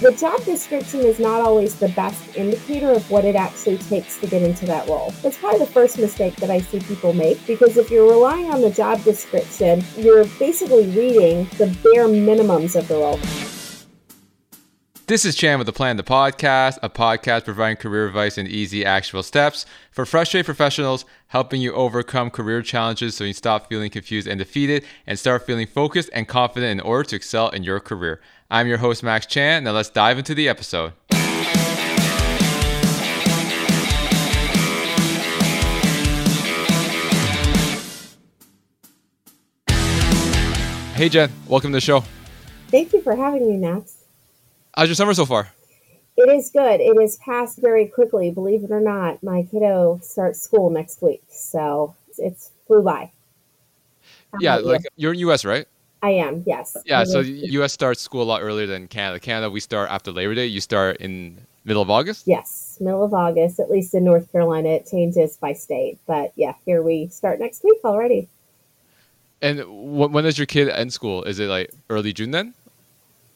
The job description is not always the best indicator of what it actually takes to get into that role. That's probably the first mistake that I see people make because if you're relying on the job description, you're basically reading the bare minimums of the role. This is Chan with the Plan the Podcast, a podcast providing career advice and easy, actionable steps for frustrated professionals, helping you overcome career challenges so you stop feeling confused and defeated and start feeling focused and confident in order to excel in your career. I'm your host, Max Chan. Now let's dive into the episode. Hey, Jen. Welcome to the show. Thank you for having me, Max. How's your summer so far? It is good. It has passed very quickly. Believe it or not, my kiddo starts school next week, so it's flew by. How yeah, like you? you're in U.S., right? I am. Yes. Yeah. So U.S. starts school a lot earlier than Canada. Canada, we start after Labor Day. You start in middle of August. Yes, middle of August. At least in North Carolina, it changes by state. But yeah, here we start next week already. And when does your kid end school? Is it like early June then?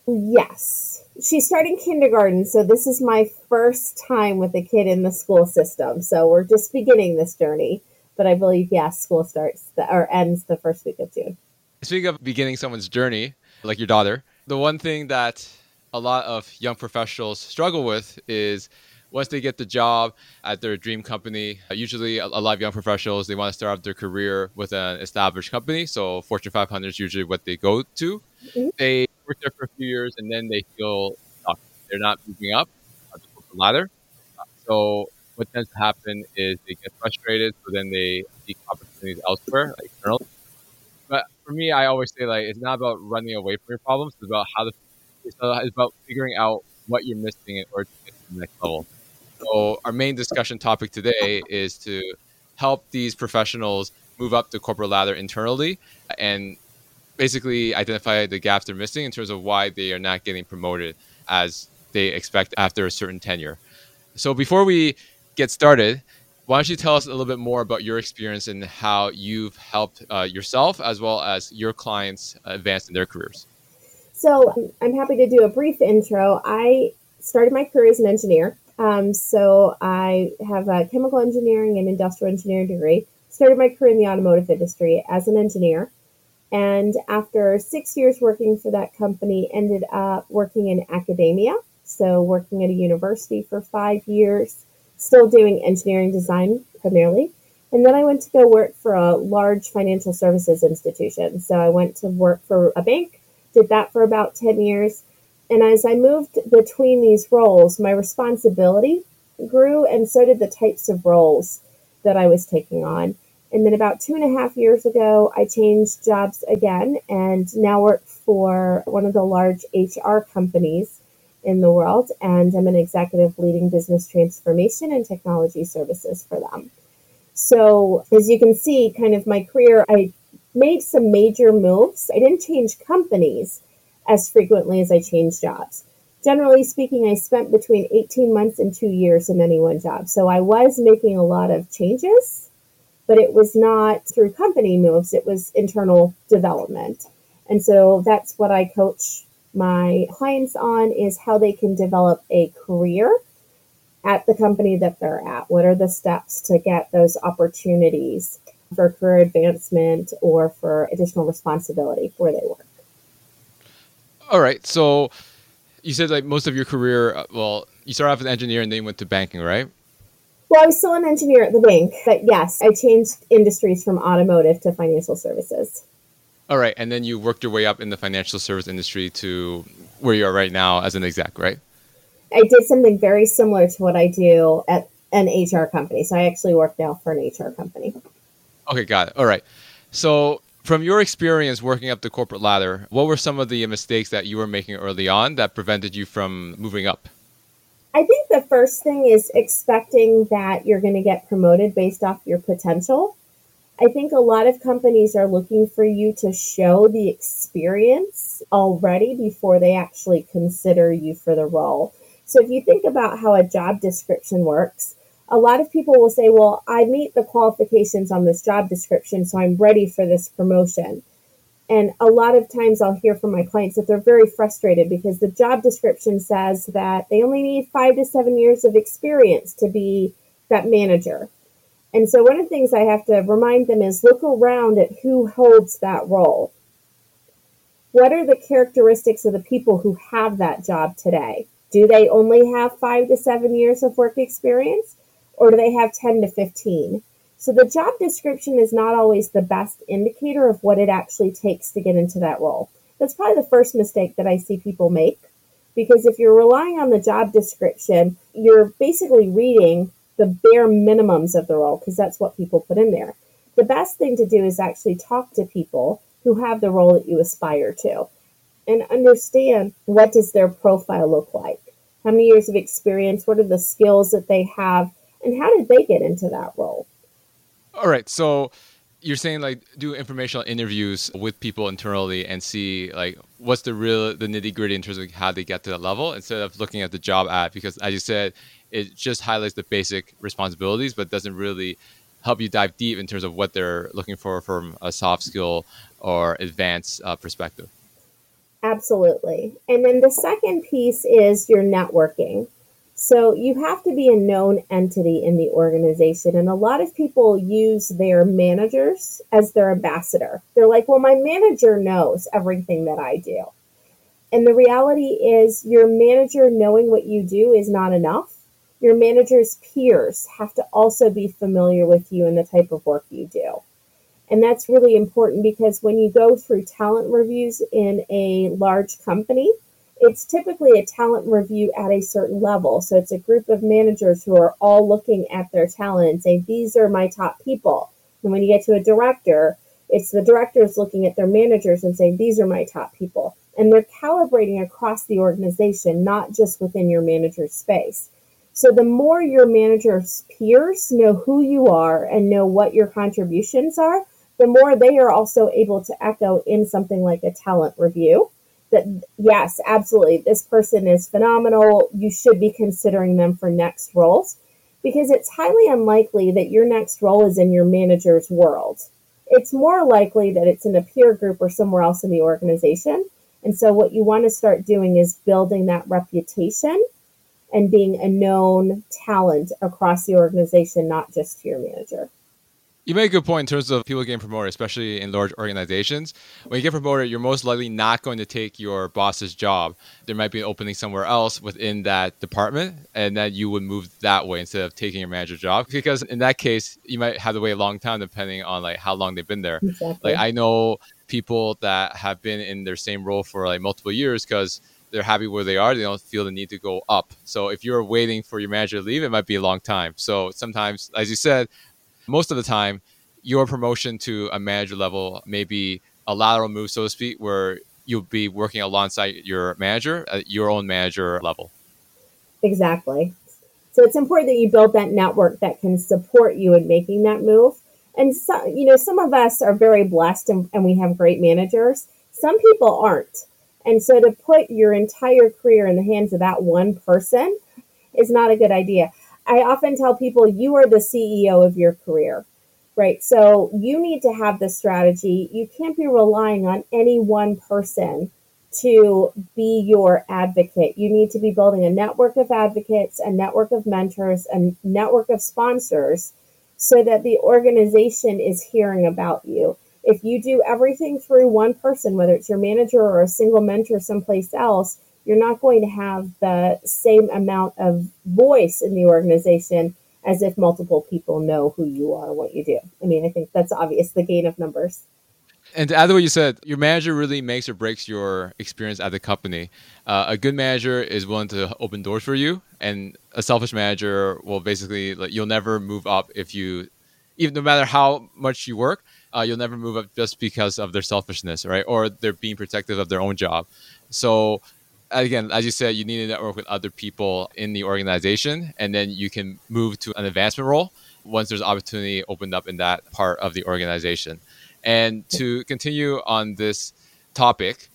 Yes she's starting kindergarten, so this is my first time with a kid in the school system. So we're just beginning this journey. But I believe, yes, school starts the, or ends the first week of June. Speaking of beginning someone's journey, like your daughter, the one thing that a lot of young professionals struggle with is once they get the job at their dream company, usually a lot of young professionals, they want to start off their career with an established company. So Fortune 500 is usually what they go to. Mm-hmm. They work there for a few years and then they feel stuck. They're not moving up the ladder. so what tends to happen is they get frustrated, so then they seek opportunities elsewhere, like externally. But for me, I always say like it's not about running away from your problems. It's about how to. It's about figuring out what you're missing in order to get to the next level. So our main discussion topic today is to help these professionals move up the corporate ladder internally and basically identify the gaps they're missing in terms of why they are not getting promoted as they expect after a certain tenure. So before we get started, why don't you tell us a little bit more about your experience and how you've helped uh, yourself as well as your clients advance in their careers? So I'm happy to do a brief intro. I started my career as an engineer. Um, so I have a chemical engineering and industrial engineering degree. Started my career in the automotive industry as an engineer. And after six years working for that company, ended up working in academia. So working at a university for five years, still doing engineering design primarily. And then I went to go work for a large financial services institution. So I went to work for a bank, did that for about 10 years. And as I moved between these roles, my responsibility grew, and so did the types of roles that I was taking on. And then about two and a half years ago, I changed jobs again and now work for one of the large HR companies in the world. And I'm an executive leading business transformation and technology services for them. So, as you can see, kind of my career, I made some major moves. I didn't change companies as frequently as I changed jobs. Generally speaking, I spent between 18 months and two years in any one job. So I was making a lot of changes but it was not through company moves, it was internal development. And so that's what I coach my clients on is how they can develop a career at the company that they're at. What are the steps to get those opportunities for career advancement or for additional responsibility where they work? All right. So you said like most of your career, uh, well, you started off as an engineer and then you went to banking, right? Well, I was still an engineer at the bank, but yes, I changed industries from automotive to financial services. All right, and then you worked your way up in the financial service industry to where you are right now as an exec, right? I did something very similar to what I do at an HR company. So I actually work now for an HR company. Okay, got it. All right. So, from your experience working up the corporate ladder, what were some of the mistakes that you were making early on that prevented you from moving up? I think the first thing is expecting that you're going to get promoted based off your potential. I think a lot of companies are looking for you to show the experience already before they actually consider you for the role. So if you think about how a job description works, a lot of people will say, Well, I meet the qualifications on this job description, so I'm ready for this promotion. And a lot of times I'll hear from my clients that they're very frustrated because the job description says that they only need five to seven years of experience to be that manager. And so one of the things I have to remind them is look around at who holds that role. What are the characteristics of the people who have that job today? Do they only have five to seven years of work experience or do they have 10 to 15? So the job description is not always the best indicator of what it actually takes to get into that role. That's probably the first mistake that I see people make because if you're relying on the job description, you're basically reading the bare minimums of the role because that's what people put in there. The best thing to do is actually talk to people who have the role that you aspire to and understand what does their profile look like? How many years of experience? What are the skills that they have? And how did they get into that role? All right. So you're saying like do informational interviews with people internally and see like what's the real the nitty gritty in terms of how they get to that level instead of looking at the job ad? Because as you said it just highlights the basic responsibilities but doesn't really help you dive deep in terms of what they're looking for from a soft skill or advanced uh, perspective. Absolutely. And then the second piece is your networking so you have to be a known entity in the organization. And a lot of people use their managers as their ambassador. They're like, well, my manager knows everything that I do. And the reality is, your manager knowing what you do is not enough. Your manager's peers have to also be familiar with you and the type of work you do. And that's really important because when you go through talent reviews in a large company, it's typically a talent review at a certain level. So it's a group of managers who are all looking at their talent and saying, these are my top people. And when you get to a director, it's the directors looking at their managers and saying, these are my top people. And they're calibrating across the organization, not just within your manager's space. So the more your manager's peers know who you are and know what your contributions are, the more they are also able to echo in something like a talent review that yes, absolutely, this person is phenomenal. You should be considering them for next roles because it's highly unlikely that your next role is in your manager's world. It's more likely that it's in a peer group or somewhere else in the organization. And so, what you want to start doing is building that reputation and being a known talent across the organization, not just to your manager. You make a good point in terms of people getting promoted, especially in large organizations. When you get promoted, you're most likely not going to take your boss's job. There might be an opening somewhere else within that department, and then you would move that way instead of taking your manager's job. Because in that case, you might have to wait a long time depending on like how long they've been there. Exactly. Like I know people that have been in their same role for like multiple years because they're happy where they are. They don't feel the need to go up. So if you're waiting for your manager to leave, it might be a long time. So sometimes, as you said, most of the time, your promotion to a manager level may be a lateral move, so to speak, where you'll be working alongside your manager at your own manager level. Exactly. So it's important that you build that network that can support you in making that move. And so, you know, some of us are very blessed and, and we have great managers. Some people aren't. And so to put your entire career in the hands of that one person is not a good idea. I often tell people you are the CEO of your career, right? So you need to have the strategy. You can't be relying on any one person to be your advocate. You need to be building a network of advocates, a network of mentors, a network of sponsors so that the organization is hearing about you. If you do everything through one person, whether it's your manager or a single mentor someplace else, you're not going to have the same amount of voice in the organization as if multiple people know who you are, what you do. I mean, I think that's obvious, the gain of numbers. And to add to what you said, your manager really makes or breaks your experience at the company. Uh, a good manager is willing to open doors for you, and a selfish manager will basically like, you'll never move up if you, even no matter how much you work, uh, you'll never move up just because of their selfishness, right? Or they're being protective of their own job. So again, as you said, you need to network with other people in the organization, and then you can move to an advancement role once there's opportunity opened up in that part of the organization. And to continue on this topic,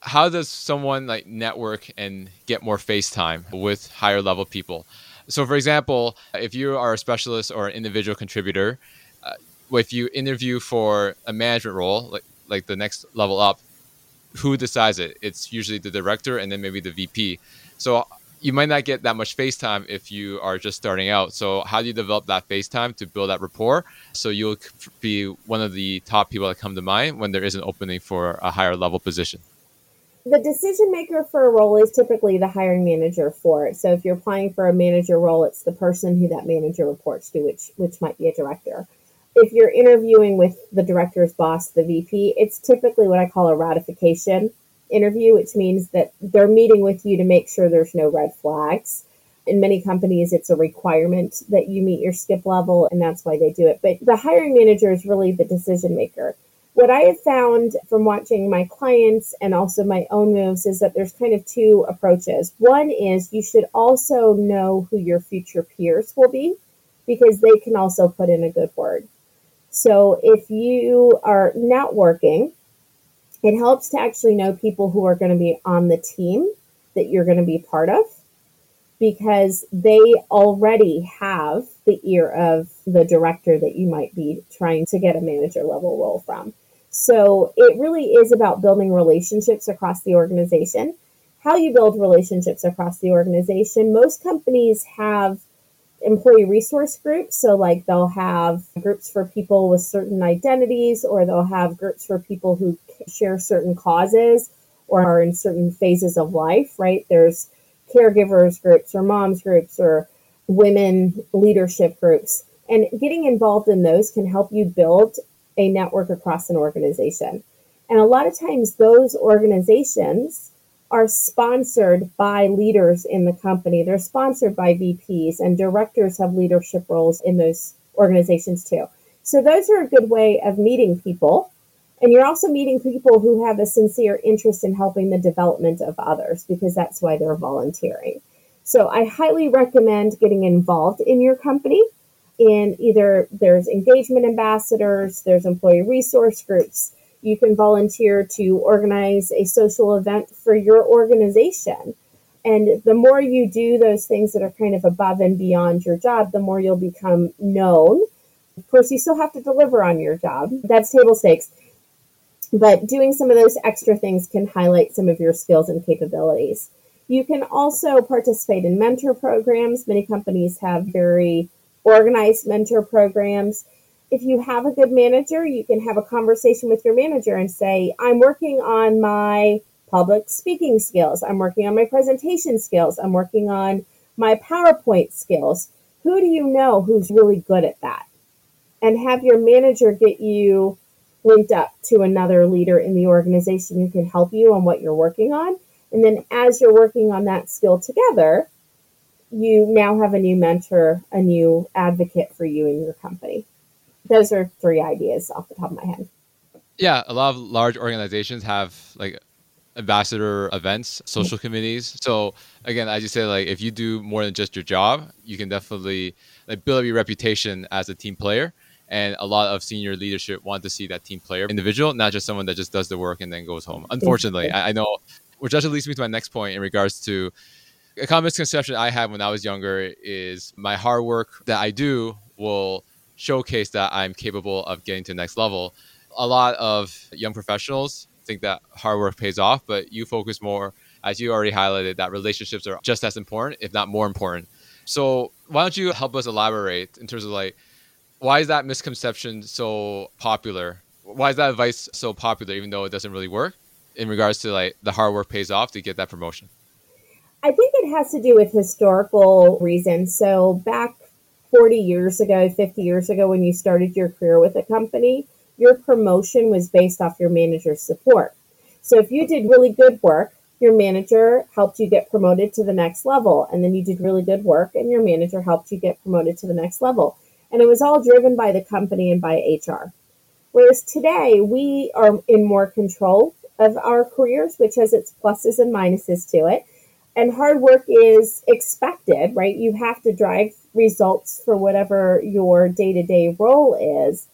how does someone like network and get more face time with higher level people? So, for example, if you are a specialist or an individual contributor, uh, if you interview for a management role, like like the next level up, who decides it? It's usually the director and then maybe the VP. So you might not get that much face time if you are just starting out. So how do you develop that face time to build that rapport? So you'll be one of the top people that come to mind when there is an opening for a higher level position. The decision maker for a role is typically the hiring manager for it. So if you're applying for a manager role, it's the person who that manager reports to, which which might be a director. If you're interviewing with the director's boss, the VP, it's typically what I call a ratification interview, which means that they're meeting with you to make sure there's no red flags. In many companies, it's a requirement that you meet your skip level, and that's why they do it. But the hiring manager is really the decision maker. What I have found from watching my clients and also my own moves is that there's kind of two approaches. One is you should also know who your future peers will be because they can also put in a good word. So if you are networking, it helps to actually know people who are going to be on the team that you're going to be part of because they already have the ear of the director that you might be trying to get a manager level role from. So it really is about building relationships across the organization. How you build relationships across the organization, most companies have employee resource groups. So, like, they'll have groups for people with certain identities, or they'll have groups for people who share certain causes or are in certain phases of life, right? There's caregivers groups, or moms groups, or women leadership groups. And getting involved in those can help you build a network across an organization. And a lot of times, those organizations are sponsored by leaders in the company. They're sponsored by VPs, and directors have leadership roles in those organizations too. So, those are a good way of meeting people. And you're also meeting people who have a sincere interest in helping the development of others because that's why they're volunteering. So, I highly recommend getting involved in your company. In either there's engagement ambassadors, there's employee resource groups, you can volunteer to organize a social event for your organization. And the more you do those things that are kind of above and beyond your job, the more you'll become known. Of course, you still have to deliver on your job. That's table stakes. But doing some of those extra things can highlight some of your skills and capabilities. You can also participate in mentor programs. Many companies have very organized mentor programs if you have a good manager, you can have a conversation with your manager and say, I'm working on my public speaking skills. I'm working on my presentation skills. I'm working on my PowerPoint skills. Who do you know who's really good at that? And have your manager get you linked up to another leader in the organization who can help you on what you're working on. And then as you're working on that skill together, you now have a new mentor, a new advocate for you in your company those are three ideas off the top of my head. Yeah, a lot of large organizations have like ambassador events, social mm-hmm. committees. So again, as you said, like if you do more than just your job, you can definitely like build up your reputation as a team player. And a lot of senior leadership want to see that team player individual, not just someone that just does the work and then goes home. Unfortunately, I, I know, which actually leads me to my next point in regards to a common misconception I had when I was younger is my hard work that I do will showcase that I'm capable of getting to the next level. A lot of young professionals think that hard work pays off, but you focus more, as you already highlighted, that relationships are just as important, if not more important. So why don't you help us elaborate in terms of like why is that misconception so popular? Why is that advice so popular, even though it doesn't really work in regards to like the hard work pays off to get that promotion? I think it has to do with historical reasons. So back 40 years ago, 50 years ago, when you started your career with a company, your promotion was based off your manager's support. So if you did really good work, your manager helped you get promoted to the next level. And then you did really good work, and your manager helped you get promoted to the next level. And it was all driven by the company and by HR. Whereas today, we are in more control of our careers, which has its pluses and minuses to it and hard work is expected, right? You have to drive results for whatever your day to day role is.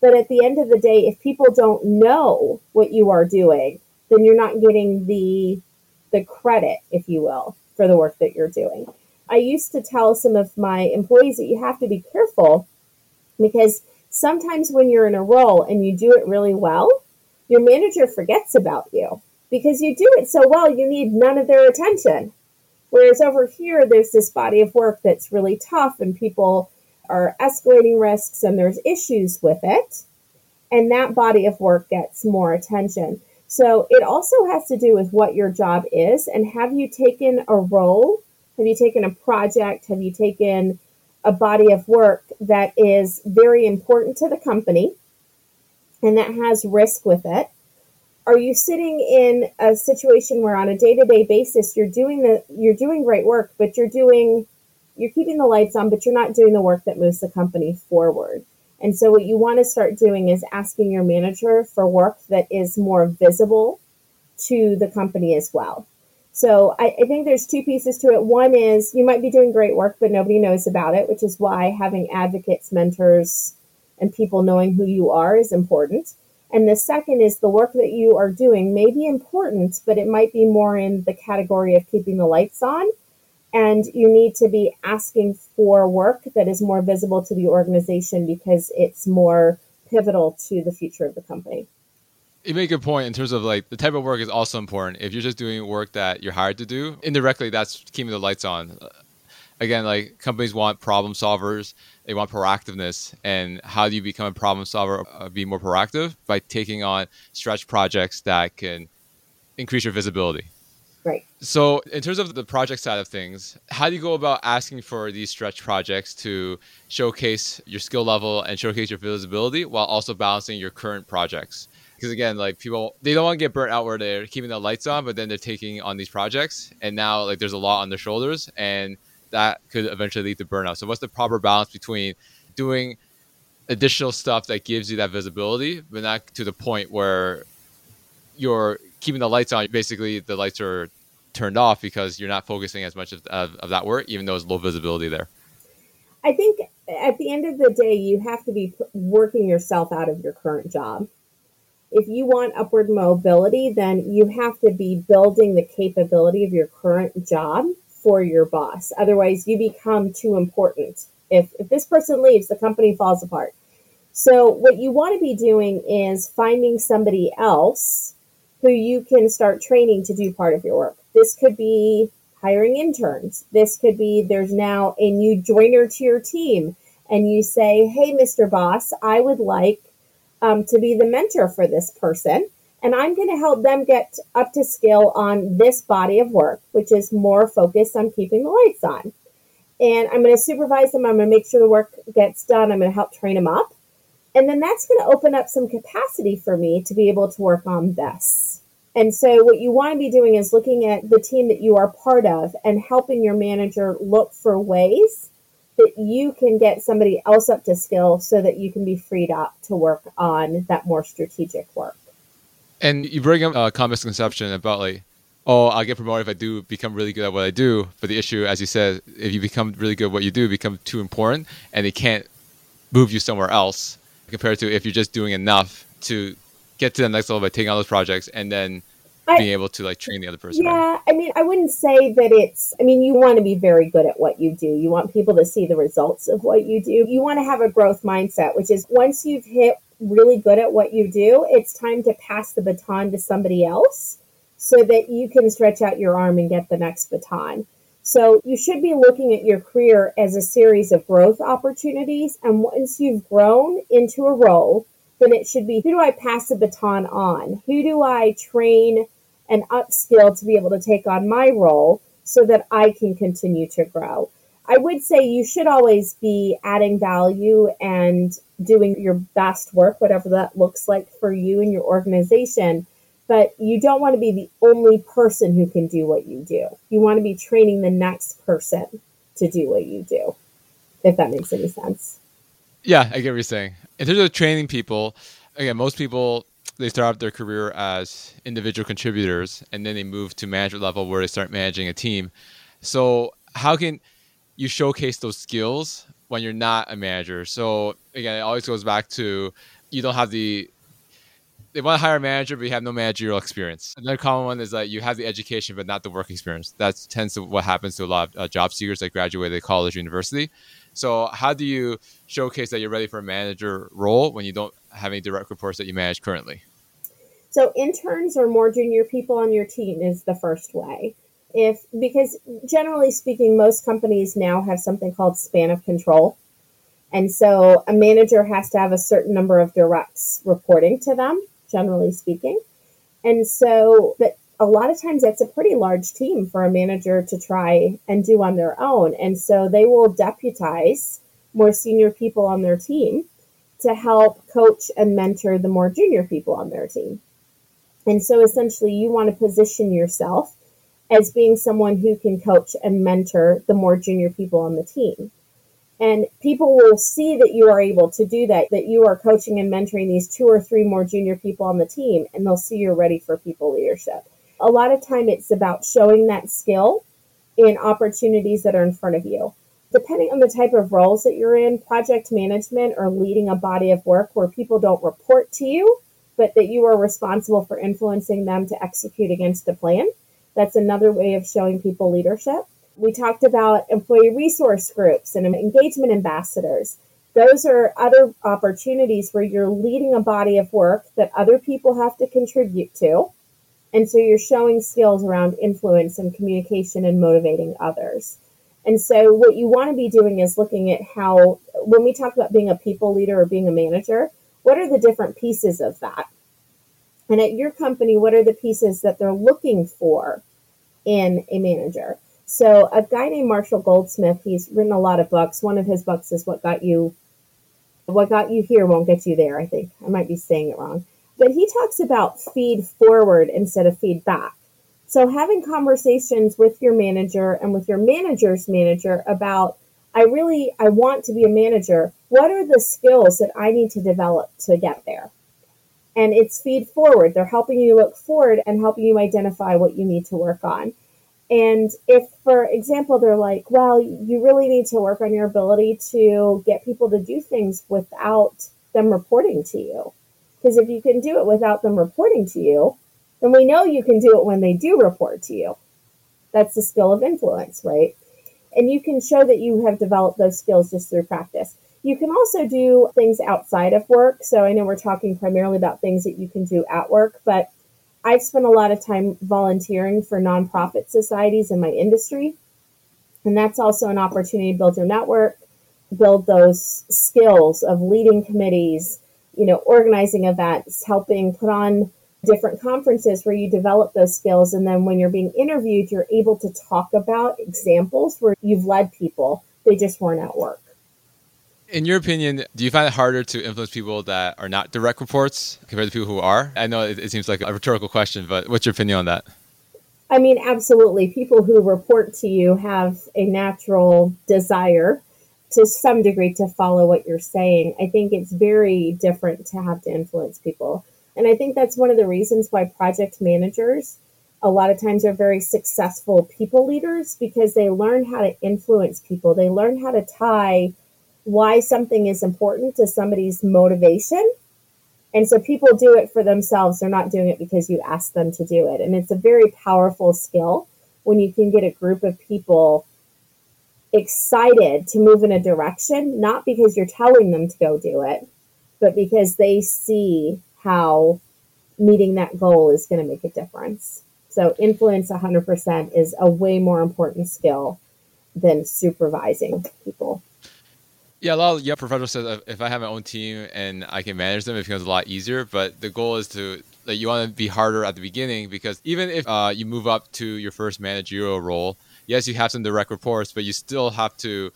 But at the end of the day, if people don't know what you are doing, then you're not getting the the credit, if you will, for the work that you're doing. I used to tell some of my employees that you have to be careful because sometimes when you're in a role and you do it really well, your manager forgets about you because you do it so well, you need none of their attention. Whereas over here, there's this body of work that's really tough and people are escalating risks and there's issues with it. And that body of work gets more attention. So it also has to do with what your job is and have you taken a role? Have you taken a project? Have you taken a body of work that is very important to the company and that has risk with it? Are you sitting in a situation where on a day-to-day basis you're doing the you're doing great work, but you're doing you're keeping the lights on, but you're not doing the work that moves the company forward? And so what you want to start doing is asking your manager for work that is more visible to the company as well. So I, I, think there's two pieces to it. One is you might be doing great work, but nobody knows about it, which is why having advocates, mentors, and people knowing who you are is important. And the second is the work that you are doing may be important, but it might be more in the category of keeping the lights on. And you need to be asking for work that is more visible to the organization because it's more pivotal to the future of the company you make a good point in terms of like the type of work is also important. If you're just doing work that you're hired to do, indirectly that's keeping the lights on. Again, like companies want problem solvers, they want proactiveness, and how do you become a problem solver? Uh, be more proactive by taking on stretch projects that can increase your visibility. Right. So, in terms of the project side of things, how do you go about asking for these stretch projects to showcase your skill level and showcase your visibility while also balancing your current projects? because again, like people they don't want to get burnt out where they're keeping the lights on, but then they're taking on these projects, and now like there's a lot on their shoulders, and that could eventually lead to burnout. So what's the proper balance between doing additional stuff that gives you that visibility, but not to the point where you're keeping the lights on. Basically, the lights are turned off because you're not focusing as much of, of, of that work, even though it's low visibility there. I think at the end of the day, you have to be working yourself out of your current job if you want upward mobility, then you have to be building the capability of your current job for your boss. Otherwise, you become too important. If, if this person leaves, the company falls apart. So, what you want to be doing is finding somebody else who you can start training to do part of your work. This could be hiring interns. This could be there's now a new joiner to your team, and you say, Hey, Mr. Boss, I would like um, to be the mentor for this person. And I'm going to help them get up to skill on this body of work, which is more focused on keeping the lights on. And I'm going to supervise them. I'm going to make sure the work gets done. I'm going to help train them up. And then that's going to open up some capacity for me to be able to work on this. And so, what you want to be doing is looking at the team that you are part of and helping your manager look for ways that you can get somebody else up to skill so that you can be freed up to work on that more strategic work. And you bring up uh, a common misconception about like, oh, I'll get promoted if I do become really good at what I do. But the issue, as you said, if you become really good at what you do, become too important, and they can't move you somewhere else compared to if you're just doing enough to get to the next level by taking on those projects and then I, being able to like train the other person. Yeah. I mean, I wouldn't say that it's. I mean, you want to be very good at what you do. You want people to see the results of what you do. You want to have a growth mindset, which is once you've hit really good at what you do, it's time to pass the baton to somebody else so that you can stretch out your arm and get the next baton. So you should be looking at your career as a series of growth opportunities. And once you've grown into a role, then it should be who do I pass the baton on? Who do I train and upskill to be able to take on my role so that I can continue to grow? I would say you should always be adding value and doing your best work, whatever that looks like for you and your organization. But you don't want to be the only person who can do what you do. You want to be training the next person to do what you do, if that makes any sense. Yeah, I get what you're saying. In terms of training people, again, most people they start out their career as individual contributors and then they move to management level where they start managing a team. So how can you showcase those skills when you're not a manager? So again, it always goes back to you don't have the they want to hire a manager, but you have no managerial experience. Another common one is that you have the education, but not the work experience. That tends to what happens to a lot of uh, job seekers that graduated college, university. So how do you showcase that you're ready for a manager role when you don't have any direct reports that you manage currently? So interns or more junior people on your team is the first way. If because generally speaking, most companies now have something called span of control. And so a manager has to have a certain number of directs reporting to them, generally speaking. And so, but a lot of times that's a pretty large team for a manager to try and do on their own. And so they will deputize more senior people on their team to help coach and mentor the more junior people on their team. And so essentially, you want to position yourself as being someone who can coach and mentor the more junior people on the team. And people will see that you are able to do that, that you are coaching and mentoring these two or three more junior people on the team, and they'll see you're ready for people leadership. A lot of time it's about showing that skill in opportunities that are in front of you depending on the type of roles that you're in, project management or leading a body of work where people don't report to you, but that you are responsible for influencing them to execute against the plan. That's another way of showing people leadership. We talked about employee resource groups and engagement ambassadors. Those are other opportunities where you're leading a body of work that other people have to contribute to. And so you're showing skills around influence and communication and motivating others. And so, what you want to be doing is looking at how, when we talk about being a people leader or being a manager, what are the different pieces of that? And at your company, what are the pieces that they're looking for in a manager? So, a guy named Marshall Goldsmith, he's written a lot of books. One of his books is What Got You What Got You Here Won't Get You There, I think. I might be saying it wrong. But he talks about feed forward instead of feedback. So having conversations with your manager and with your manager's manager about I really I want to be a manager. What are the skills that I need to develop to get there? And it's feed forward. They're helping you look forward and helping you identify what you need to work on. And if, for example, they're like, well, you really need to work on your ability to get people to do things without them reporting to you. Because if you can do it without them reporting to you, then we know you can do it when they do report to you. That's the skill of influence, right? And you can show that you have developed those skills just through practice. You can also do things outside of work. So I know we're talking primarily about things that you can do at work, but I've spent a lot of time volunteering for nonprofit societies in my industry. And that's also an opportunity to build your network, build those skills of leading committees, you know, organizing events, helping put on different conferences where you develop those skills. And then when you're being interviewed, you're able to talk about examples where you've led people, they just weren't at work. In your opinion, do you find it harder to influence people that are not direct reports compared to people who are? I know it, it seems like a rhetorical question, but what's your opinion on that? I mean, absolutely. People who report to you have a natural desire to some degree to follow what you're saying. I think it's very different to have to influence people. And I think that's one of the reasons why project managers a lot of times are very successful people leaders because they learn how to influence people. They learn how to tie why something is important to somebody's motivation. And so people do it for themselves. They're not doing it because you ask them to do it. And it's a very powerful skill when you can get a group of people excited to move in a direction, not because you're telling them to go do it, but because they see how meeting that goal is going to make a difference. So influence 100% is a way more important skill than supervising people. Yeah, a lot of young professionals say if I have my own team and I can manage them, it becomes a lot easier. But the goal is to like you want to be harder at the beginning because even if uh, you move up to your first managerial role, yes, you have some direct reports, but you still have to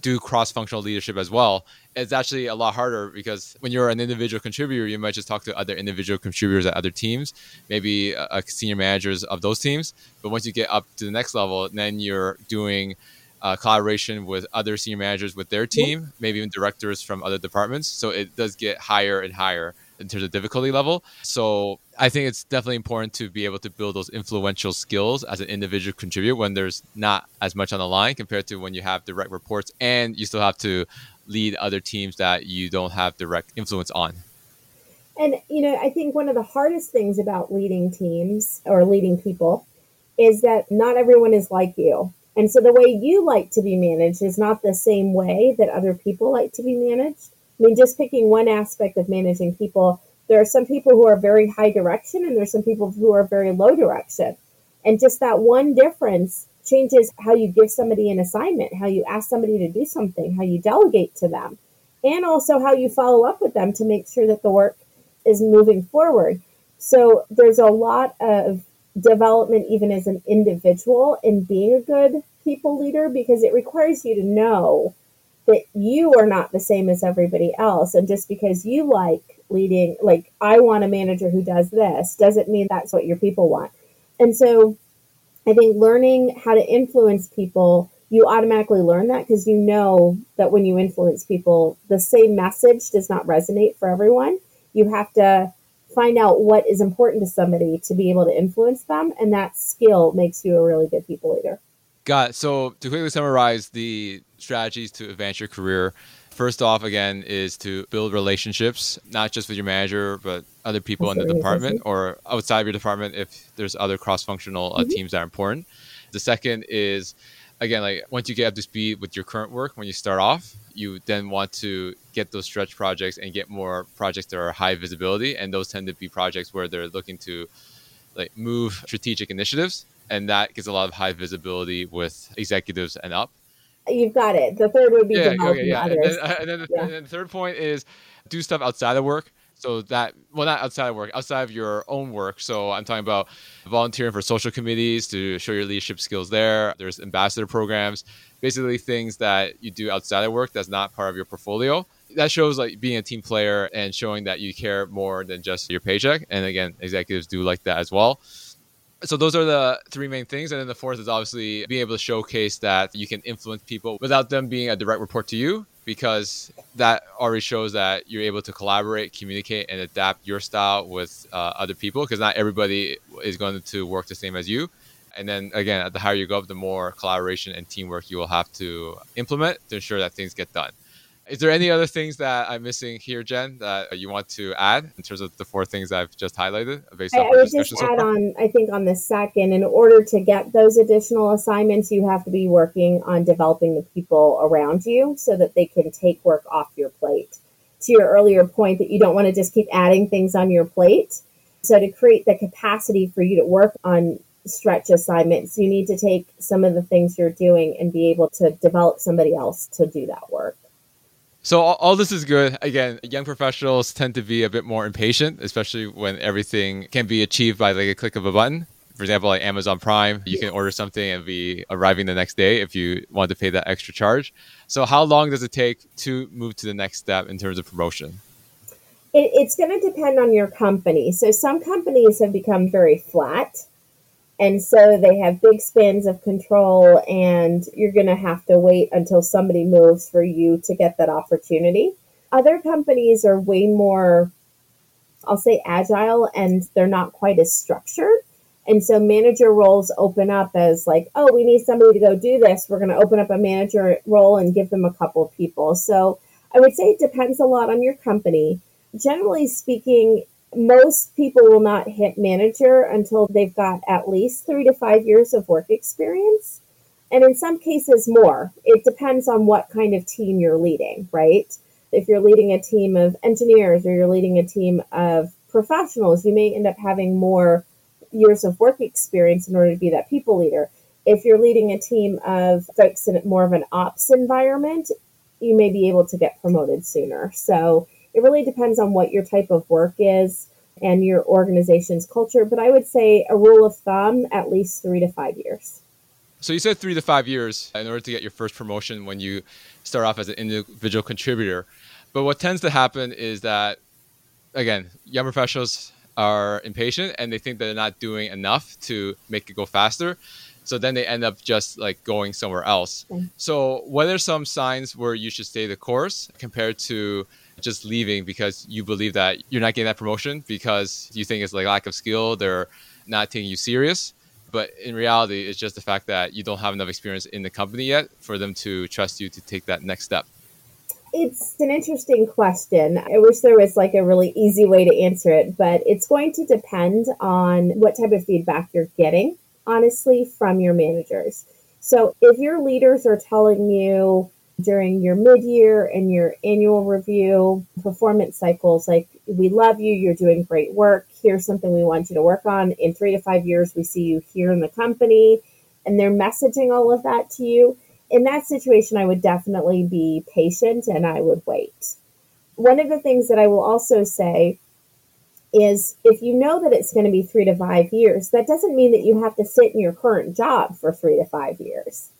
do cross-functional leadership as well it's actually a lot harder because when you're an individual contributor you might just talk to other individual contributors at other teams maybe uh, senior managers of those teams but once you get up to the next level then you're doing uh, collaboration with other senior managers with their team maybe even directors from other departments so it does get higher and higher in terms of difficulty level. So I think it's definitely important to be able to build those influential skills as an individual contributor when there's not as much on the line compared to when you have direct reports and you still have to lead other teams that you don't have direct influence on. And you know, I think one of the hardest things about leading teams or leading people is that not everyone is like you. And so the way you like to be managed is not the same way that other people like to be managed. I mean, just picking one aspect of managing people, There are some people who are very high direction and there's some people who are very low direction. And just that one difference changes how you give somebody an assignment, how you ask somebody to do something, how you delegate to them, and also how you follow up with them to make sure that the work is moving forward. So there's a lot of development, even as an individual, in being a good people leader because it requires you to know that you are not the same as everybody else. And just because you like leading, like, I want a manager who does this, doesn't mean that's what your people want. And so I think learning how to influence people, you automatically learn that because you know that when you influence people, the same message does not resonate for everyone. You have to find out what is important to somebody to be able to influence them. And that skill makes you a really good people leader. Got it. So to quickly summarize the strategies to advance your career, first off, again, is to build relationships, not just with your manager, but other people That's in the department or outside of your department if there's other cross-functional uh, mm-hmm. teams that are important. The second is, again, like once you get up to speed with your current work, when you start off, you then want to get those stretch projects and get more projects that are high visibility, and those tend to be projects where they're looking to like move strategic initiatives and that gets a lot of high visibility with executives and up. You've got it. The third would be yeah, okay, yeah. And then, and, then the, yeah. and then the third point is do stuff outside of work. So that well, not outside of work, outside of your own work. So I'm talking about volunteering for social committees to show your leadership skills there. There's ambassador programs, basically things that you do outside of work that's not part of your portfolio. That shows like being a team player and showing that you care more than just your paycheck. And again, executives do like that as well so those are the three main things and then the fourth is obviously being able to showcase that you can influence people without them being a direct report to you because that already shows that you're able to collaborate communicate and adapt your style with uh, other people because not everybody is going to work the same as you. And then again the higher you go up the more collaboration and teamwork you will have to implement to ensure that things get done is there any other things that I'm missing here, Jen, that you want to add in terms of the four things I've just highlighted based on I, would just add far? on, I think on the second, in order to get those additional assignments, you have to be working on developing the people around you so that they can take work off your plate. To your earlier point that you don't want to just keep adding things on your plate. So to create the capacity for you to work on stretch assignments, you need to take some of the things you're doing and be able to develop somebody else to do that work. So all, all, this is good. Again, young professionals tend to be a bit more impatient, especially when everything can be achieved by like a click of a button. For example, like Amazon Prime, you can order something and be arriving the next day if you want to pay that extra charge. So how long does it take to move to the next step in terms of promotion? It, it's going to depend on your company. So some companies have become very flat and so they have big spans of control, and you're going to have to wait until somebody moves for you to get that opportunity. Other companies are way more, I'll say, agile, and they're not quite as structured. And so manager roles open up as like, oh, we need somebody to go do this. We're going to open up a manager role and give them a couple of people. So I would say it depends a lot on your company. Generally speaking, most people will not hit manager until they've got at least three to five years of work experience. And in some cases, more. It depends on what kind of team you're leading, right? If you're leading a team of engineers or you're leading a team of professionals, you may end up having more years of work experience in order to be that people leader. If you're leading a team of folks in more of an ops environment, you may be able to get promoted sooner. So it really depends on what your type of work is and your organization's culture. But I would say a rule of thumb, at least three to five years. So you said three to five years in order to get your first promotion when you start off as an individual contributor. But what tends to happen is that, again, young professionals are impatient and they think they're not doing enough to make it go faster. So then they end up just like going somewhere else. Okay. So what are some signs where you should stay the course compared to just leaving because you believe that you're not getting that promotion because you think it's like lack of skill, they're not taking you serious. But in reality, it's just the fact that you don't have enough experience in the company yet for them to trust you to take that next step. It's an interesting question. I wish there was like a really easy way to answer it, but it's going to depend on what type of feedback you're getting, honestly, from your managers. So if your leaders are telling you during your mid year and your annual review performance cycles like, we love you, you're doing great work, here's something we want you to work on. In three to five years, we see you here in the company, and they're messaging all of that to you. In that situation, I would definitely be patient and I would wait. One of the things that I will also say is if you know that it's going to be three to five years, that doesn't mean that you have to sit in your current job for three to five years.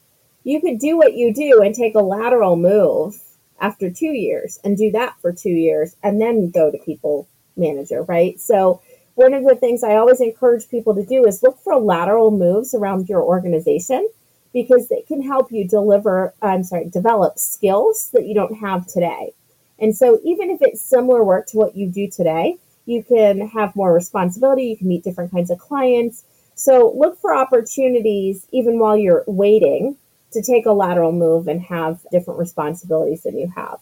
You could do what you do and take a lateral move after two years and do that for two years and then go to people manager, right? So, one of the things I always encourage people to do is look for lateral moves around your organization because it can help you deliver, I'm sorry, develop skills that you don't have today. And so, even if it's similar work to what you do today, you can have more responsibility, you can meet different kinds of clients. So look for opportunities even while you're waiting to take a lateral move and have different responsibilities than you have.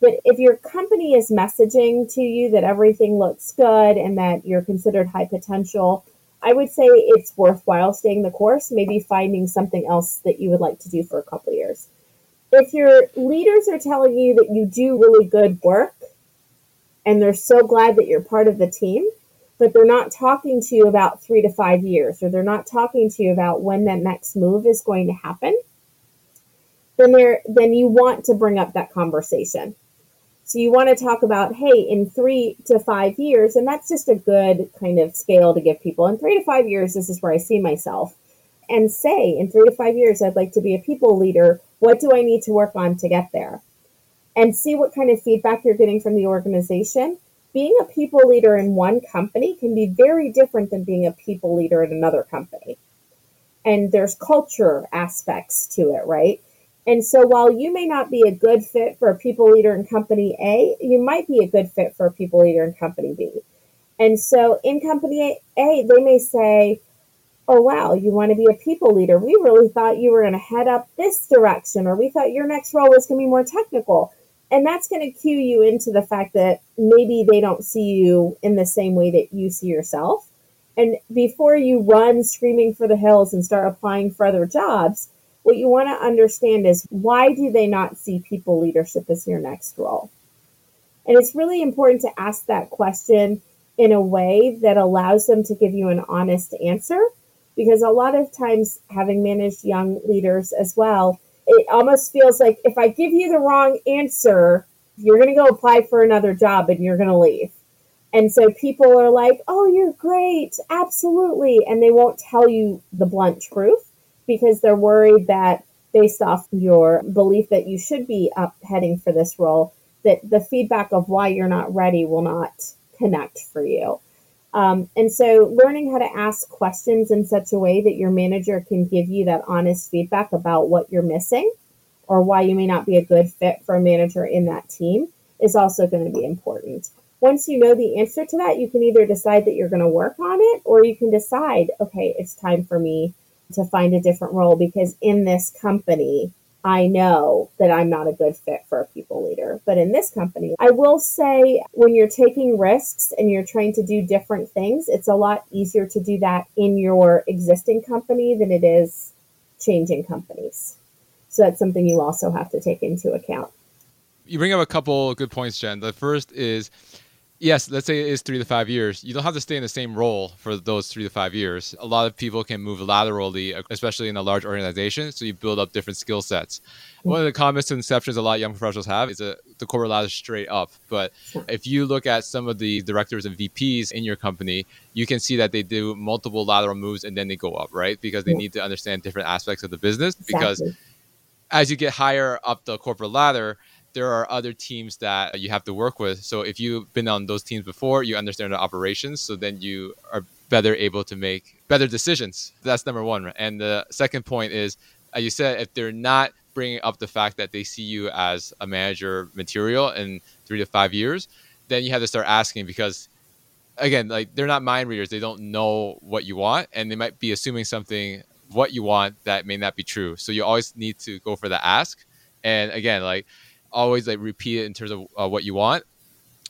But if your company is messaging to you that everything looks good and that you're considered high potential, I would say it's worthwhile staying the course, maybe finding something else that you would like to do for a couple years. If your leaders are telling you that you do really good work, and they're so glad that you're part of the team, but they're not talking to you about three to five years, or they're not talking to you about when that next move is going to happen, then they're, then you want to bring up that conversation. So you want to talk about, hey, in three to five years, and that's just a good kind of scale to give people. In three to five years, this is where I see myself. And say, in three to five years, I'd like to be a people leader. What do I need to work on to get there? And see what kind of feedback you're getting from the organization. Being a people leader in one company can be very different than being a people leader in another company. And there's culture aspects to it, right? And so while you may not be a good fit for a people leader in company A, you might be a good fit for a people leader in company B. And so in company A, they may say, Oh, wow, you want to be a people leader. We really thought you were going to head up this direction, or we thought your next role was going to be more technical and that's going to cue you into the fact that maybe they don't see you in the same way that you see yourself. And before you run screaming for the hills and start applying for other jobs, what you want to understand is why do they not see people leadership as your next role? And it's really important to ask that question in a way that allows them to give you an honest answer because a lot of times having managed young leaders as well, it almost feels like if I give you the wrong answer, you're going to go apply for another job and you're going to leave. And so people are like, oh, you're great. Absolutely. And they won't tell you the blunt truth because they're worried that based off your belief that you should be up heading for this role, that the feedback of why you're not ready will not connect for you. Um, and so learning how to ask questions in such a way that your manager can give you that honest feedback about what you're missing or why you may not be a good fit for a manager in that team is also going to be important. Once you know the answer to that, you can either decide that you're going to work on it or you can decide, okay, it's time for me to find a different role because in this company, I know that I'm not a good fit for a people leader. But in this company, I will say when you're taking risks and you're trying to do different things, it's a lot easier to do that in your existing company than it is changing companies. So that's something you also have to take into account. You bring up a couple good points, Jen. The first is yes, let's say it is three to five years, you don't have to stay in the same role for those three to five years. A lot of people can move laterally, especially in a large organization, so you build up different skill sets. Mm-hmm. One of the common misconceptions a lot of young professionals have is that the corporate ladder is straight up. But if you look at some of the directors and VPs in your company, you can see that they do multiple lateral moves and then they go up, right? Because they need to understand different aspects of the business. Because as you get higher up the corporate ladder, there are other teams that you have to work with. So if you've been on those teams before, you understand the operations. So then you are better able to make better decisions. That's number one. And the second point is, as you said, if they're not bringing up the fact that they see you as a manager material in three to five years, then you have to start asking because again, like they're not mind readers. They don't know what you want and they might be assuming something what you want that may not be true. So you always need to go for the ask. And again, like always like repeat it in terms of uh, what you want.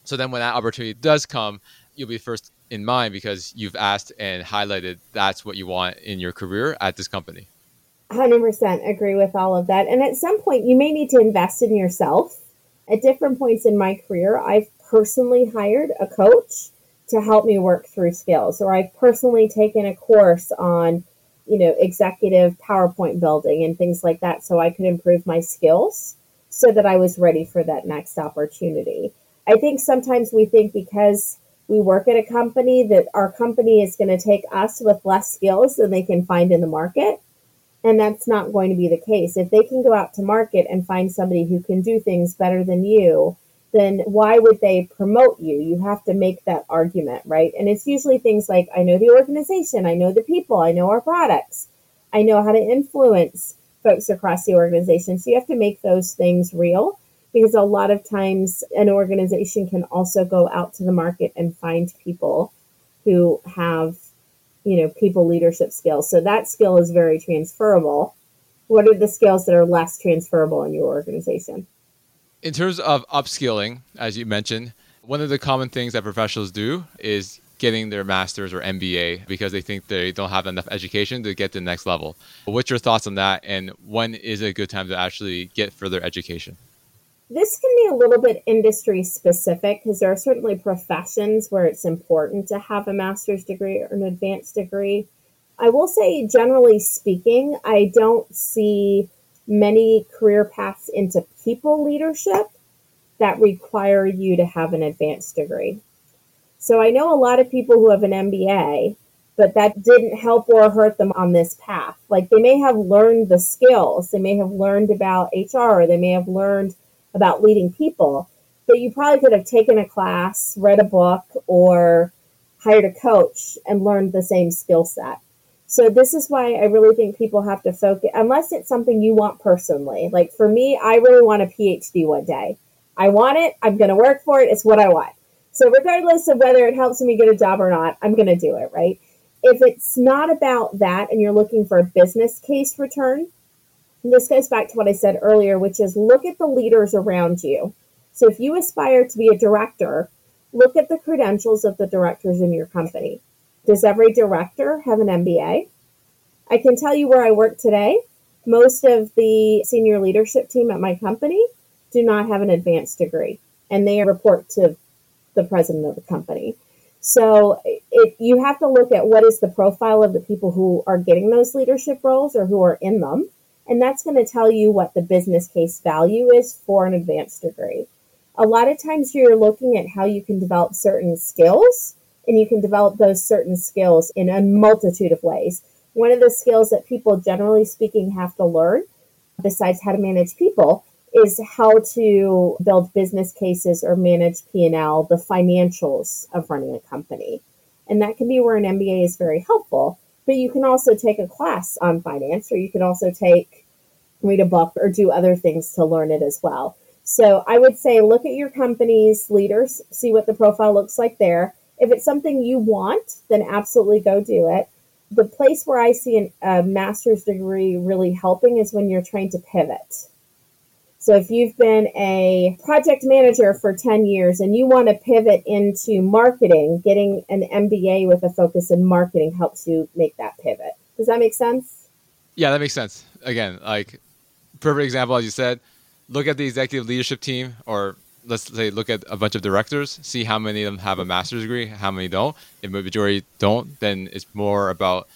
So then when that opportunity does come, you'll be first in mind because you've asked and highlighted that's what you want in your career at this company. 100% agree with all of that. And at some point, you may need to invest in yourself. At different points in my career, I've personally hired a coach to help me work through skills, or I've personally taken a course on, you know, executive PowerPoint building and things like that so I could improve my skills so that I was ready for that next opportunity. I think sometimes we think because we work at a company that our company is going to take us with less skills than they can find in the market. And that's not going to be the case. If they can go out to market and find somebody who can do things better than you, then why would they promote you? You have to make that argument, right? And it's usually things like I know the organization, I know the people, I know our products, I know how to influence folks across the organization. So you have to make those things real because a lot of times an organization can also go out to the market and find people who have you know people leadership skills. So that skill is very transferable. What are the skills that are less transferable in your organization? In terms of upskilling as you mentioned one of the common things that professionals do is getting their master's or MBA because they think they don't have enough education to get to the next level. What's your thoughts on that and when is a good time to actually get further education? This can be a little bit industry specific because there are certainly professions where it's important to have a master's degree or an advanced degree. I will say, generally speaking, I don't see many career paths into people leadership that require you to have an advanced degree. So I know a lot of people who have an MBA, but that didn't help or hurt them on this path. Like they may have learned the skills, they may have learned about HR, or they may have learned about leading people, but you probably could have taken a class, read a book, or hired a coach and learned the same skill set. So this is why I really think people have to focus, unless it's something you want personally. Like for me, I really want a PhD one day. I want it. I'm going to work for it. It's what I want. So regardless of whether it helps me get a job or not, I'm going to do it, right? If it's not about that and you're looking for a business case return, this goes back to what I said earlier, which is look at the leaders around you. So if you aspire to be a director, look at the credentials of the directors in your company. Does every director have an MBA? I can tell you where I work today. Most of the senior leadership team at my company do not have an advanced degree, and they report to the president of the company. So if you have to look at what is the profile of the people who are getting those leadership roles or who are in them and that's going to tell you what the business case value is for an advanced degree. A lot of times you're looking at how you can develop certain skills, and you can develop those certain skills in a multitude of ways. One of the skills that people, generally speaking, have to learn, besides how to manage people, is how to build business cases or manage P&L, the financials of running a company. And that can be where an MBA is very helpful but you can also take a class on finance, or you can also take, read a book, or do other things to learn it as well. So I would say look at your company's leaders, see what the profile looks like there. If it's something you want, then absolutely go do it. The place where I see an, a master's degree really helping is when you're trying to pivot. So if you've been a project manager for 10 years and you want to pivot into marketing, getting an MBA with a focus in marketing helps you make that pivot. Does that make sense? Yeah, that makes sense. Again, like perfect example as you said, look at the executive leadership team or let's say look at a bunch of directors, see how many of them have a master's degree, how many don't. If the majority don't, then it's more about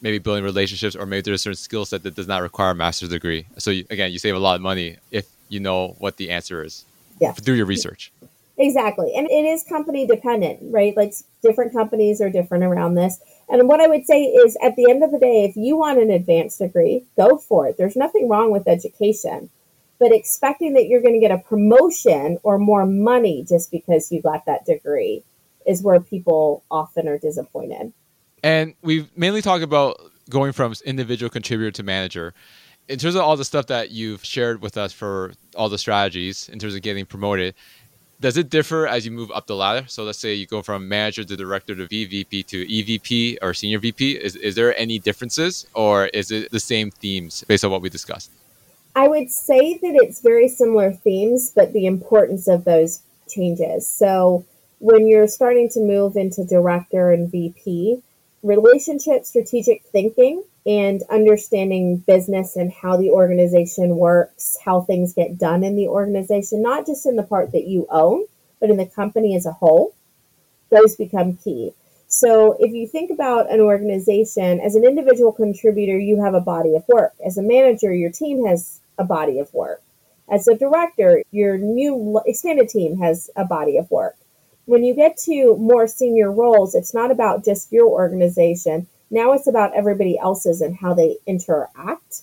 maybe building relationships or maybe there's a certain skill set that does not require a master's degree. So you, again, you save a lot of money if you know what the answer is yeah. Do your research. Exactly. And it is company dependent, right? Like different companies are different around this. And what I would say is at the end of the day, if you want an advanced degree, go for it. There's nothing wrong with education. But expecting that you're going to get a promotion or more money just because you got that degree is where people often are disappointed. And we've mainly talked about going from individual contributor to manager. In terms of all the stuff that you've shared with us for all the strategies in terms of getting promoted, does it differ as you move up the ladder? So let's say you go from manager to director to VVP to EVP or senior VP. Is, is there any differences or is it the same themes based on what we discussed? I would say that it's very similar themes, but the importance of those changes. So when you're starting to move into director and VP, relationship strategic thinking and understanding business and how the organization works, how things get done in the organization, not just in the part that you own, but in the company as a whole, those become key. So if you think about an organization, as an individual contributor, you have a body of work. As a manager, your team has a body of work. As a director, your new expanded team has a body of work. When you get to more senior roles, it's not about just your organization. Now it's about everybody else's and how they interact.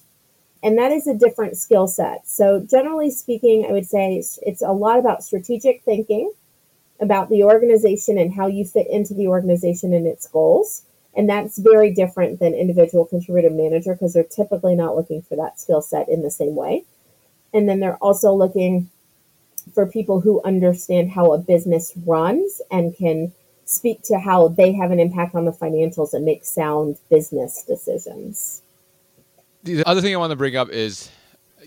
And that is a different skill set. So, generally speaking, I would say it's a lot about strategic thinking about the organization and how you fit into the organization and its goals. And that's very different than individual contributor manager because they're typically not looking for that skill set in the same way. And then they're also looking for people who understand how a business runs and can speak to how they have an impact on the financials and make sound business decisions. The other thing I want to bring up is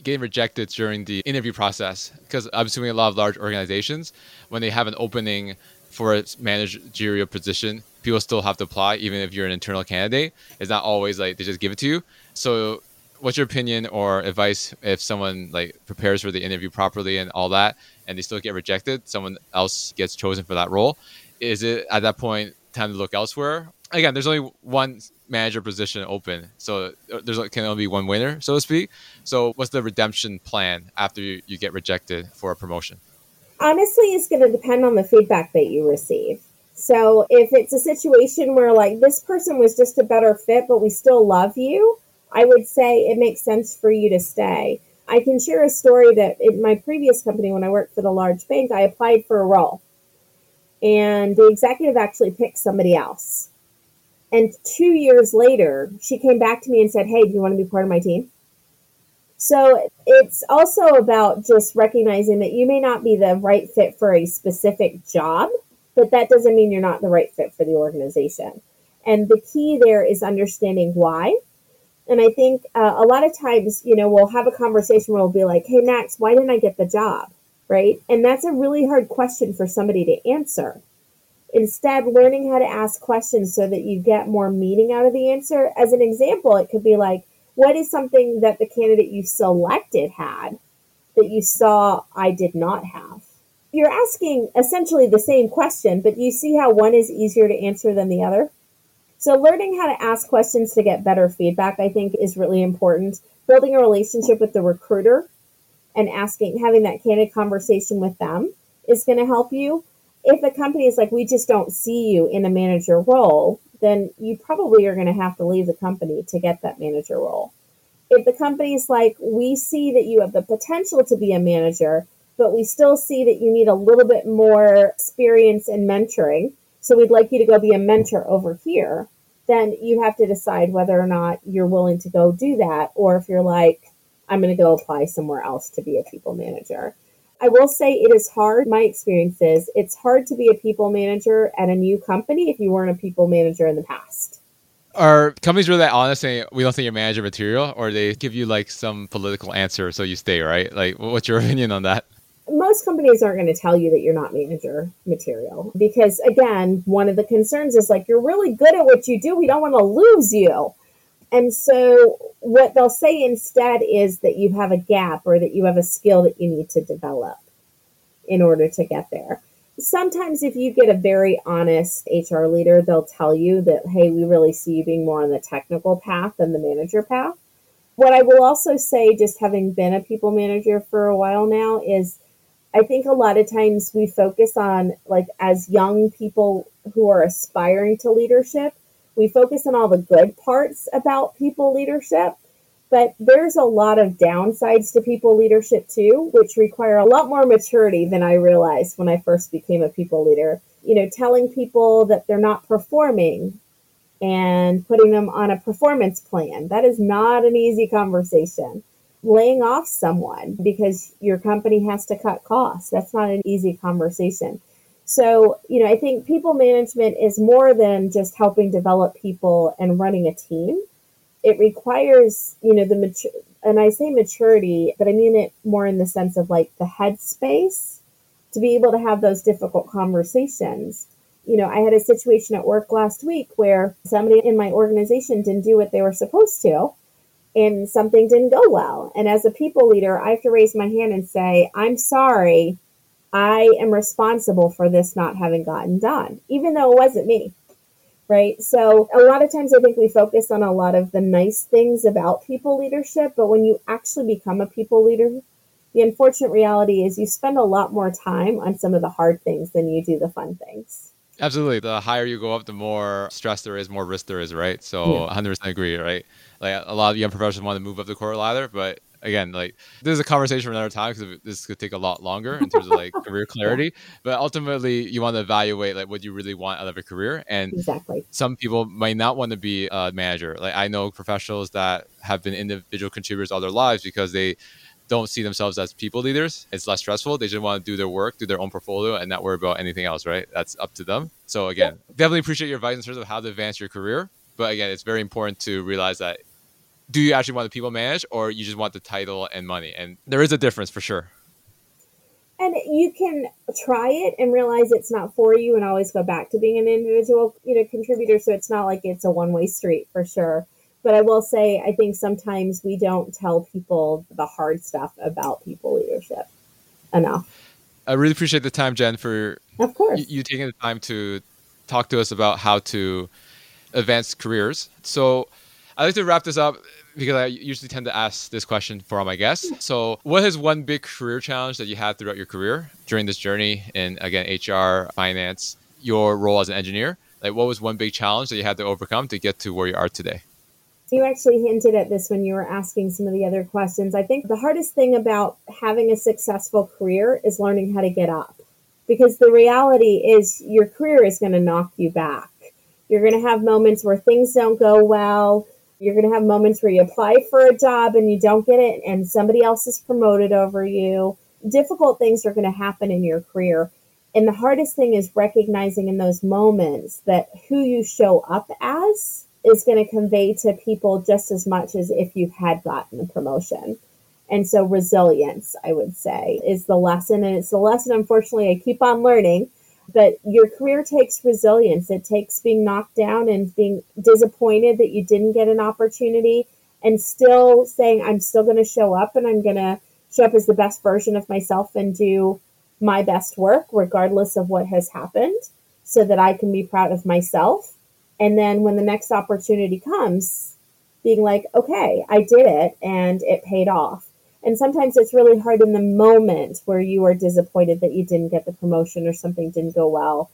getting rejected during the interview process because I'm assuming a lot of large organizations when they have an opening for a managerial position people still have to apply even if you're an internal candidate. It's not always like they just give it to you. So what's your opinion or advice if someone like prepares for the interview properly and all that and they still get rejected someone else gets chosen for that role is it at that point time to look elsewhere again there's only one manager position open so there's can only be one winner so to speak so what's the redemption plan after you, you get rejected for a promotion honestly it's going to depend on the feedback that you receive so if it's a situation where like this person was just a better fit but we still love you I would say it makes sense for you to stay. I can share a story that in my previous company, when I worked for the large bank, I applied for a role. And the executive actually picked somebody else. And two years later, she came back to me and said, Hey, do you want to be part of my team? So it's also about just recognizing that you may not be the right fit for a specific job, but that doesn't mean you're not the right fit for the organization. And the key there is understanding why and I think uh, a lot of times, you know, we'll have a conversation where we'll be like, hey, Max, why didn't I get the job? Right. And that's a really hard question for somebody to answer. Instead, learning how to ask questions so that you get more meaning out of the answer. As an example, it could be like, what is something that the candidate you selected had that you saw I did not have? You're asking essentially the same question, but you see how one is easier to answer than the other? So, learning how to ask questions to get better feedback, I think, is really important. Building a relationship with the recruiter and asking, having that candid conversation with them is going to help you. If the company is like, we just don't see you in a manager role, then you probably are going to have to leave the company to get that manager role. If the company is like, we see that you have the potential to be a manager, but we still see that you need a little bit more experience in mentoring, so we'd like you to go be a mentor over here, then you have to decide whether or not you're willing to go do that, or if you're like, I'm going to go apply somewhere else to be a people manager. I will say it is hard. My experience is it's hard to be a people manager at a new company if you weren't a people manager in the past. Are companies really that honest saying we don't think you're manager material, or they give you like some political answer so you stay, right? Like, what's your opinion on that? most companies aren't going to tell you that you're not manager material because again one of the concerns is like you're really good at what you do we don't want to lose you and so what they'll say instead is that you have a gap or that you have a skill that you need to develop in order to get there. Sometimes if you get a very honest hr leader they'll tell you that hey we really see you being more on the technical path than the manager path. What i will also say just having been a people manager for a while now is I think a lot of times we focus on, like, as young people who are aspiring to leadership, we focus on all the good parts about people leadership. But there's a lot of downsides to people leadership too, which require a lot more maturity than I realized when I first became a people leader. You know, telling people that they're not performing and putting them on a performance plan. That is not an easy conversation laying off someone because your company has to cut costs. That's not an easy conversation. So, you know, I think people management is more than just helping develop people and running a team. It requires, you know, the mature, and I say maturity, but I mean it more in the sense of like the headspace to be able to have those difficult conversations You know, I had a situation at work last week where somebody in my organization didn't do what they were supposed to and something didn't go well. And as a people leader, I have to raise my hand and say, I'm sorry. I am responsible for this not having gotten done, even though it wasn't me. Right. So a lot of times I think we focus on a lot of the nice things about people leadership, but when you actually become a people leader, the unfortunate reality is you spend a lot more time on some of the hard things than you do the fun things. Absolutely. The higher you go up, the more stress there is, more risk there is, right? So yeah. 100% agree, right? Like a lot of young professionals want to move up the corporate ladder, but again, like this is a conversation for another time because this could take a lot longer in terms of like career clarity. But ultimately, you want to evaluate like what you really want out of a career, and exactly some people might not want to be a manager. Like I know professionals that have been individual contributors all their lives because they don't see themselves as people leaders. It's less stressful. They just want to do their work, do their own portfolio, and not worry about anything else, right? That's up to them. So again, definitely appreciate your advice in terms of how to advance your career. But again, it's very important to realize that do you actually want the people manage or you just want the title and money? And there is a difference for sure. And you can try it and realize it's not for you and always go back to being an individual, you know, contributor. So it's not like it's a one way street for sure. But I will say, I think sometimes we don't tell people the hard stuff about people leadership enough. I really appreciate the time, Jen, for of course you, you taking the time to talk to us about how to advance careers. So I'd like to wrap this up because I usually tend to ask this question for all my guests. So, what is one big career challenge that you had throughout your career during this journey in again HR, finance, your role as an engineer? Like, what was one big challenge that you had to overcome to get to where you are today? You actually hinted at this when you were asking some of the other questions. I think the hardest thing about having a successful career is learning how to get up. Because the reality is your career is going to knock you back. You're going to have moments where things don't go well. You're going to have moments where you apply for a job and you don't get it and somebody else is promoted over you. Difficult things are going to happen in your career. And the hardest thing is recognizing in those moments that who you show up as is going to convey to people just as much as if you had gotten a promotion. And so resilience, I would say, is the lesson. And it's the lesson, unfortunately, I keep on learning. But your career takes resilience. It takes being knocked down and being disappointed that you didn't get an opportunity and still saying, I'm still going to show up and I'm going to show up as the best version of myself and do my best work, regardless of what has happened, so that I can be proud of myself and then when the next opportunity comes, being like, okay, I did it and it paid off. And sometimes it's really hard in the moment where you are disappointed that you didn't get the promotion or something didn't go well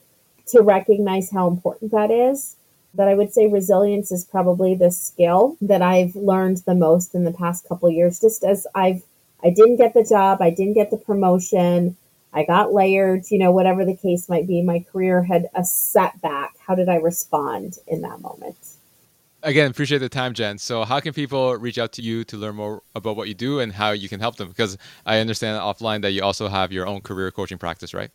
to recognize how important that is. But I would say resilience is probably the skill that I've learned the most in the past couple years. Just as I've, I didn't get the job, I didn't get the promotion, I got layered, you know, whatever the case might be. My career had a setback. How did I respond in that moment? Again, appreciate the time, Jen. So, how can people reach out to you to learn more about what you do and how you can help them? Because I understand offline that you also have your own career coaching practice, right?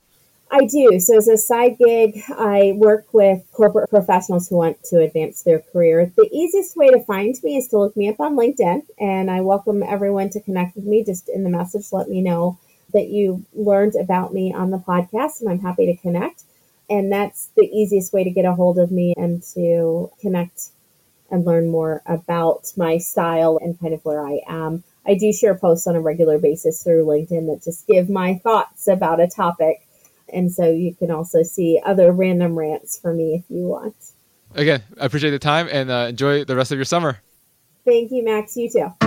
I do. So, as a side gig, I work with corporate professionals who want to advance their career. The easiest way to find me is to look me up on LinkedIn, and I welcome everyone to connect with me. Just in the message, let me know that you learned about me on the podcast, and I'm happy to connect. And that's the easiest way to get a hold of me and to connect and learn more about my style and kind of where I am. I do share posts on a regular basis through LinkedIn that just give my thoughts about a topic. And so you can also see other random rants for me if you want. Again, I appreciate the time and uh, enjoy the rest of your summer. Thank you, Max. You too.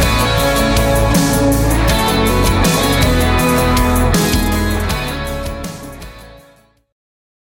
Thank.